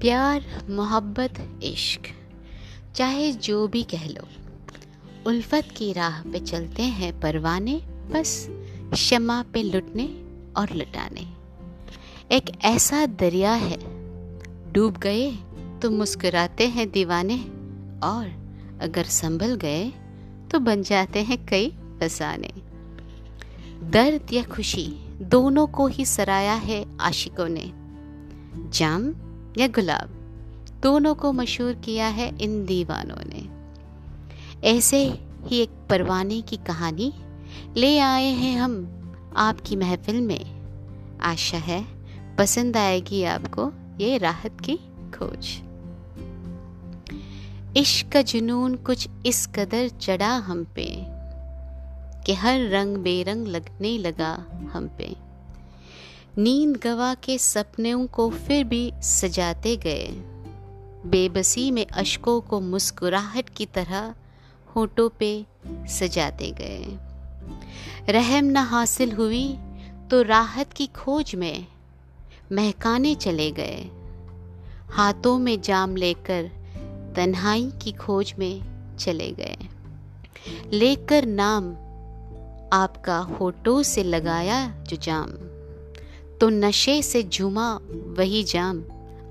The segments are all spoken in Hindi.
प्यार, मोहब्बत, इश्क, चाहे जो भी कह लो। उल्फत की राह पे चलते हैं परवाने, बस शमा पे लुटने और लुटाने। एक ऐसा दरिया है, डूब गए तो मुस्कुराते हैं दीवाने, और अगर संभल गए तो बन जाते हैं कई फसाने। दर्द या खुशी दोनों को ही सराया है आशिकों ने। जाम या गुलाब। दोनों को मशहूर किया है इन दीवानों ने। ऐसे ही एक परवाने की कहानी ले आए हैं हम आपकी महफिल में। आशा है पसंद आएगी आपको ये राहत की खोज। इश्क का जुनून कुछ इस कदर चढ़ा हम पे कि हर रंग बेरंग लगने लगा हम पे। नींद गवा के सपनों को फिर भी सजाते गए। बेबसी में अशकों को मुस्कुराहट की तरह होठों पे सजाते गए। रहम न हासिल हुई तो राहत की खोज में महकाने चले गए। हाथों में जाम लेकर तन्हाई की खोज में चले गए। लेकर नाम आपका होठों से लगाया जो जाम। तो नशे से झूमा वही जाम,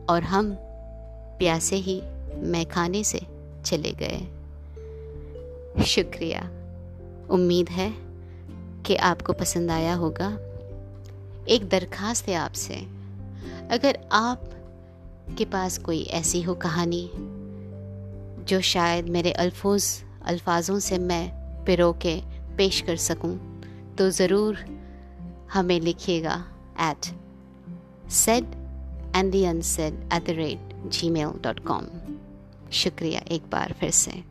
और हम प्यासे ही मैखाने से चले गए। शुक्रिया। उम्मीद है कि आपको पसंद आया होगा। एक दरखास्त है आपसे। अगर आप के पास कोई ऐसी हो कहानी, जो शायद मेरे अल्फोज, अल्फाजों से मैं पिरो के पेश कर सकूँ तो ज़रूर हमें लिखिएगा। At said and the unsaid at the rate gmail.com शुक्रिया एक बार फिर से